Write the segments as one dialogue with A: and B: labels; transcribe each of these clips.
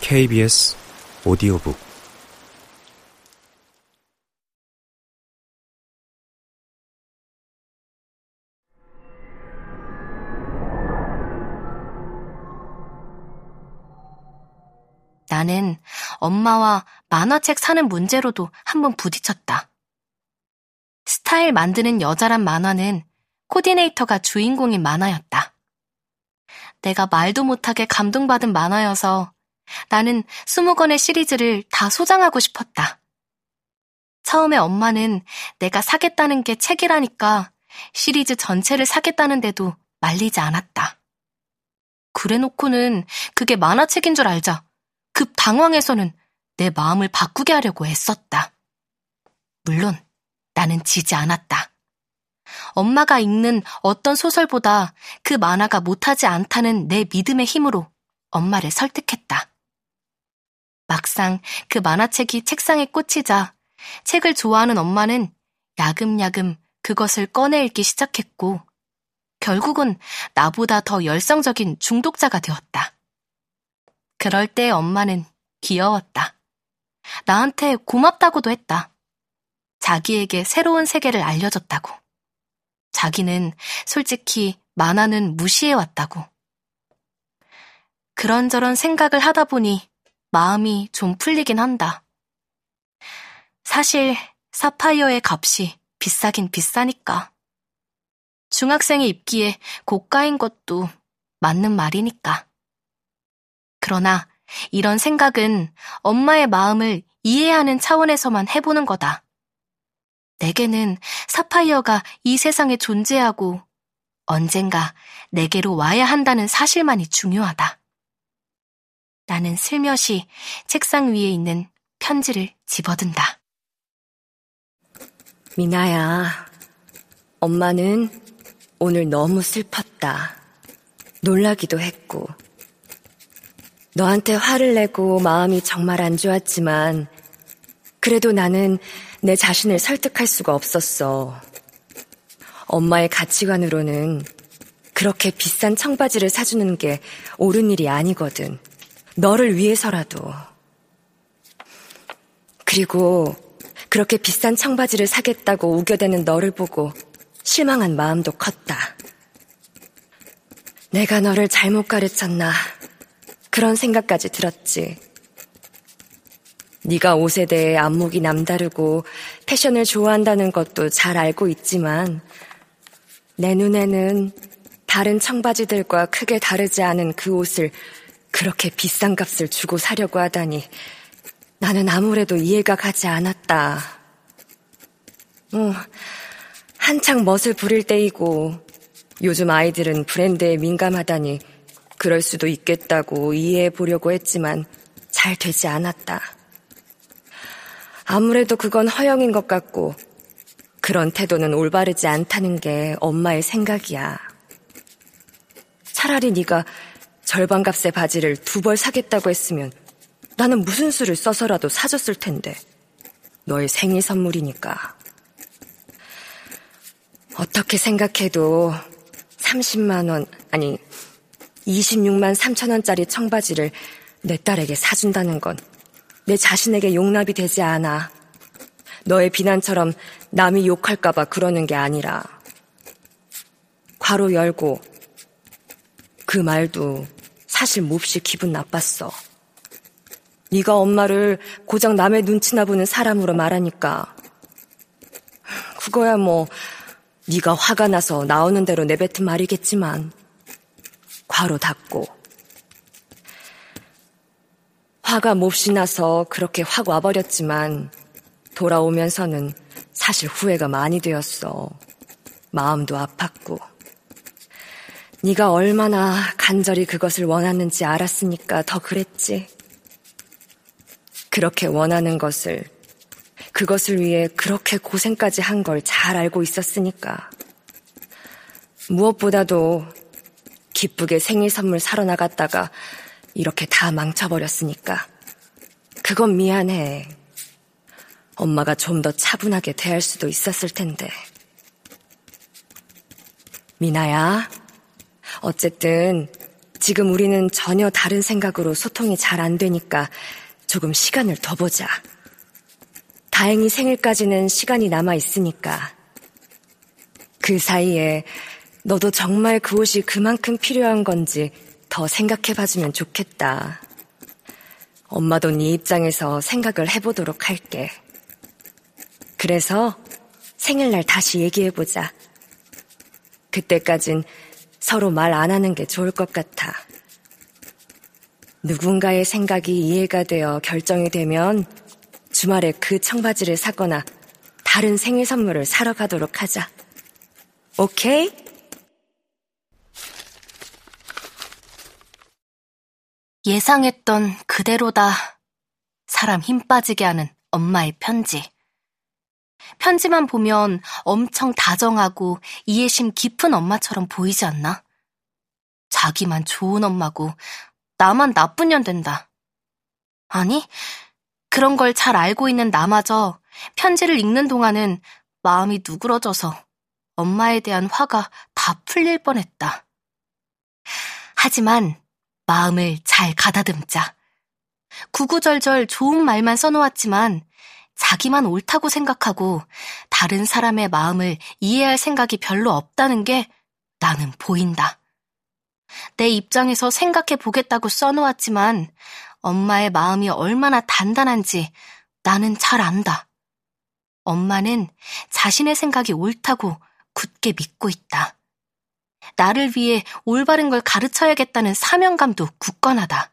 A: KBS 오디오북
B: 나는 엄마와 만화책 사는 문제로도 한번 부딪혔다. 스타일 만드는 여자란 만화는 코디네이터가 주인공인 만화였다. 내가 말도 못하게 감동받은 만화여서 나는 20권의 시리즈를 다 소장하고 싶었다. 처음에 엄마는 내가 사겠다는 게 책이라니까 시리즈 전체를 사겠다는데도 말리지 않았다. 그래 놓고는 그게 만화책인 줄 알자 급 당황해서는 내 마음을 바꾸게 하려고 애썼다. 물론 나는 지지 않았다. 엄마가 읽는 어떤 소설보다 그 만화가 못하지 않다는 내 믿음의 힘으로 엄마를 설득했다. 막상 그 만화책이 책상에 꽂히자 책을 좋아하는 엄마는 야금야금 그것을 꺼내 읽기 시작했고 결국은 나보다 더 열성적인 중독자가 되었다. 그럴 때 엄마는 귀여웠다. 나한테 고맙다고도 했다. 자기에게 새로운 세계를 알려줬다고. 자기는 솔직히 만화는 무시해왔다고. 그런저런 생각을 하다 보니 마음이 좀 풀리긴 한다. 사실 사파이어의 값이 비싸긴 비싸니까. 중학생이 입기에 고가인 것도 맞는 말이니까. 그러나 이런 생각은 엄마의 마음을 이해하는 차원에서만 해보는 거다. 내게는 사파이어가 이 세상에 존재하고 언젠가 내게로 와야 한다는 사실만이 중요하다. 나는 슬며시 책상 위에 있는 편지를 집어든다.
C: 미나야, 엄마는 오늘 너무 슬펐다. 놀라기도 했고, 너한테 화를 내고 마음이 정말 안 좋았지만, 그래도 나는 내 자신을 설득할 수가 없었어. 엄마의 가치관으로는 그렇게 비싼 청바지를 사주는 게 옳은 일이 아니거든. 너를 위해서라도. 그리고 그렇게 비싼 청바지를 사겠다고 우겨대는 너를 보고 실망한 마음도 컸다. 내가 너를 잘못 가르쳤나. 그런 생각까지 들었지. 네가 옷에 대해 안목이 남다르고 패션을 좋아한다는 것도 잘 알고 있지만 내 눈에는 다른 청바지들과 크게 다르지 않은 그 옷을 그렇게 비싼 값을 주고 사려고 하다니 나는 아무래도 이해가 가지 않았다. 어, 한창 멋을 부릴 때이고 요즘 아이들은 브랜드에 민감하다니 그럴 수도 있겠다고 이해해 보려고 했지만 잘 되지 않았다. 아무래도 그건 허영인 것 같고 그런 태도는 올바르지 않다는 게 엄마의 생각이야. 차라리 네가 절반값의 바지를 두 벌 사겠다고 했으면 나는 무슨 수를 써서라도 사줬을 텐데. 너의 생일 선물이니까. 어떻게 생각해도 30만원, 아니, 26만 3천원짜리 청바지를 내 딸에게 사준다는 건 내 자신에게 용납이 되지 않아. 너의 비난처럼 남이 욕할까봐 그러는 게 아니라. 괄호 열고, 그 말도 사실 몹시 기분 나빴어. 네가 엄마를 고작 남의 눈치나 보는 사람으로 말하니까 그거야 뭐 네가 화가 나서 나오는 대로 내뱉은 말이겠지만 괄호 닫고 화가 몹시 나서 그렇게 확 와버렸지만 돌아오면서는 사실 후회가 많이 되었어. 마음도 아팠고. 네가 얼마나 간절히 그것을 원하는지 알았으니까 더 그랬지. 그렇게 원하는 것을, 그것을 위해 그렇게 고생까지 한 걸 잘 알고 있었으니까. 무엇보다도 기쁘게 생일 선물 사러 나갔다가 이렇게 다 망쳐버렸으니까. 그건 미안해. 엄마가 좀 더 차분하게 대할 수도 있었을 텐데. 미나야, 어쨌든 지금 우리는 전혀 다른 생각으로 소통이 잘 안 되니까 조금 시간을 더 보자. 다행히 생일까지는 시간이 남아 있으니까. 그 사이에 너도 정말 그 옷이 그만큼 필요한 건지 더 생각해 봐주면 좋겠다. 엄마도 네 입장에서 생각을 해보도록 할게. 그래서 생일날 다시 얘기해보자. 그때까진 서로 말 안 하는 게 좋을 것 같아. 누군가의 생각이 이해가 되어 결정이 되면 주말에 그 청바지를 사거나 다른 생일 선물을 사러 가도록 하자. 오케이?
B: 예상했던 그대로다. 사람 힘 빠지게 하는 엄마의 편지. 편지만 보면 엄청 다정하고 이해심 깊은 엄마처럼 보이지 않나? 자기만 좋은 엄마고 나만 나쁜 년 된다. 아니, 그런 걸 잘 알고 있는 나마저 편지를 읽는 동안은 마음이 누그러져서 엄마에 대한 화가 다 풀릴 뻔했다. 하지만 마음을 잘 가다듬자. 구구절절 좋은 말만 써놓았지만 자기만 옳다고 생각하고 다른 사람의 마음을 이해할 생각이 별로 없다는 게 나는 보인다. 내 입장에서 생각해 보겠다고 써놓았지만 엄마의 마음이 얼마나 단단한지 나는 잘 안다. 엄마는 자신의 생각이 옳다고 굳게 믿고 있다. 나를 위해 올바른 걸 가르쳐야겠다는 사명감도 굳건하다.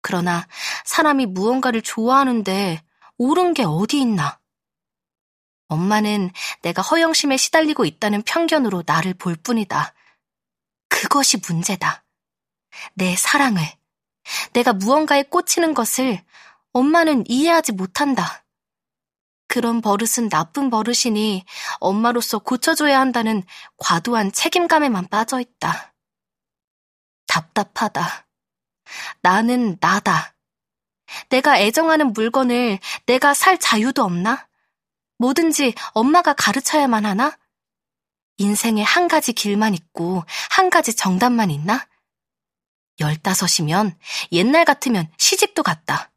B: 그러나 사람이 무언가를 좋아하는데 옳은 게 어디 있나? 엄마는 내가 허영심에 시달리고 있다는 편견으로 나를 볼 뿐이다. 그것이 문제다. 내 사랑을, 내가 무언가에 꽂히는 것을 엄마는 이해하지 못한다. 그런 버릇은 나쁜 버릇이니 엄마로서 고쳐줘야 한다는 과도한 책임감에만 빠져 있다. 답답하다. 나는 나다. 내가 애정하는 물건을 내가 살 자유도 없나? 뭐든지 엄마가 가르쳐야만 하나? 인생에 한 가지 길만 있고 한 가지 정답만 있나? 열다섯이면 옛날 같으면 시집도 갔다.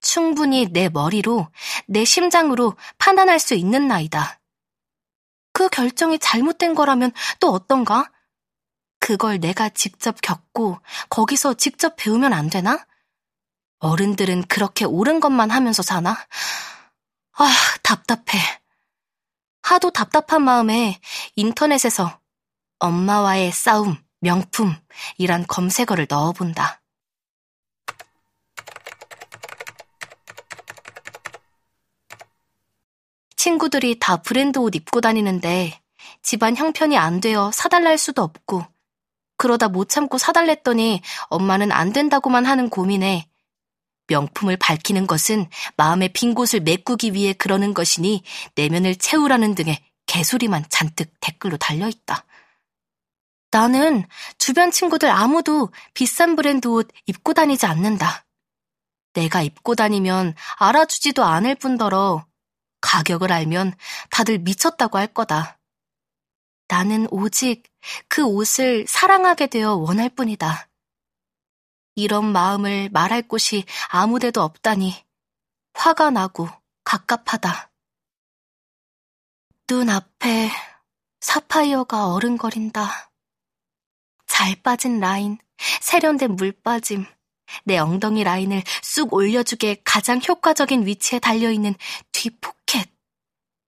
B: 충분히 내 머리로, 내 심장으로 판단할 수 있는 나이다. 그 결정이 잘못된 거라면 또 어떤가? 그걸 내가 직접 겪고 거기서 직접 배우면 안 되나? 어른들은 그렇게 옳은 것만 하면서 사나? 아, 답답해. 하도 답답한 마음에 인터넷에서 엄마와의 싸움, 명품이란 검색어를 넣어본다. 친구들이 다 브랜드 옷 입고 다니는데 집안 형편이 안 되어 사달랄 수도 없고 그러다 못 참고 사달랬더니 엄마는 안 된다고만 하는 고민에 명품을 밝히는 것은 마음의 빈 곳을 메꾸기 위해 그러는 것이니 내면을 채우라는 등의 개소리만 잔뜩 댓글로 달려있다. 나는 주변 친구들 아무도 비싼 브랜드 옷 입고 다니지 않는다. 내가 입고 다니면 알아주지도 않을 뿐더러 가격을 알면 다들 미쳤다고 할 거다. 나는 오직 그 옷을 사랑하게 되어 원할 뿐이다. 이런 마음을 말할 곳이 아무데도 없다니 화가 나고 갑갑하다. 눈 앞에 사파이어가 어른거린다. 잘 빠진 라인, 세련된 물 빠짐, 내 엉덩이 라인을 쑥 올려주게 가장 효과적인 위치에 달려있는 뒤폭